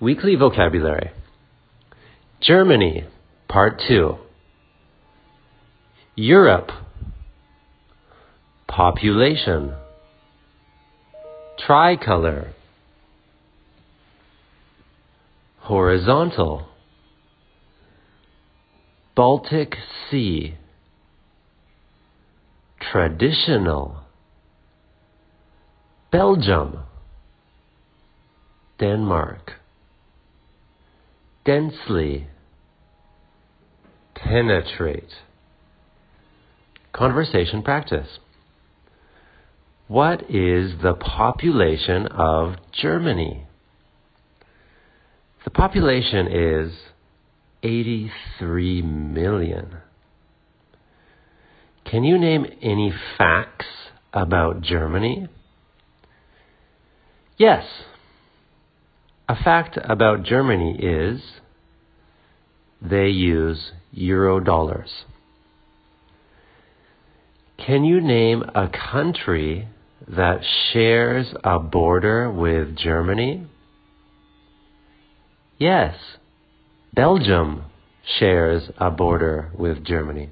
Weekly Vocabulary. Germany, Part 2 Europe. Population. Tricolor. Horizontal. Baltic Sea. Traditional. Belgium. Denmark densely penetrate conversation practice. What is the population of Germany? The population is 83 million. Can you name any facts about Germany? Yes a fact about Germany is they use euro dollars. Can you name a country that shares a border with Germany? Yes, Belgium shares a border with Germany.